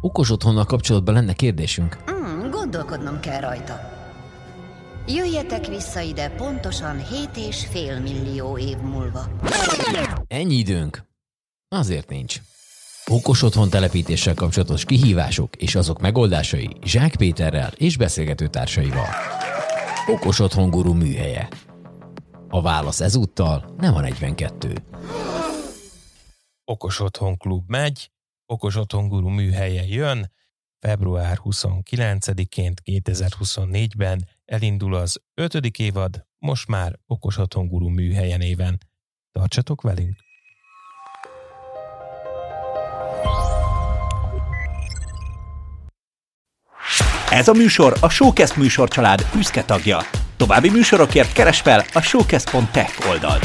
okos otthonnal kapcsolatban lenne kérdésünk. Hmm, gondolkodnom kell rajta. Jöjjetek vissza ide pontosan 7 és fél millió év múlva. Ennyi időnk? Azért nincs. Okos otthon telepítéssel kapcsolatos kihívások és azok megoldásai Zsák Péterrel és beszélgető társaival. Okos otthon guru műhelye. A válasz ezúttal nem a 42. Okos Otthon Klub megy, Okos Otthon Guru műhelye jön, február 29-én 2024-ben elindul az ötödik évad, most már Okos Otthon Guru műhelye néven. Tartsatok velünk! Ez a műsor a Showcast műsorcsalád büszke tagja. További műsorokért keres fel a showcast.tech oldalt.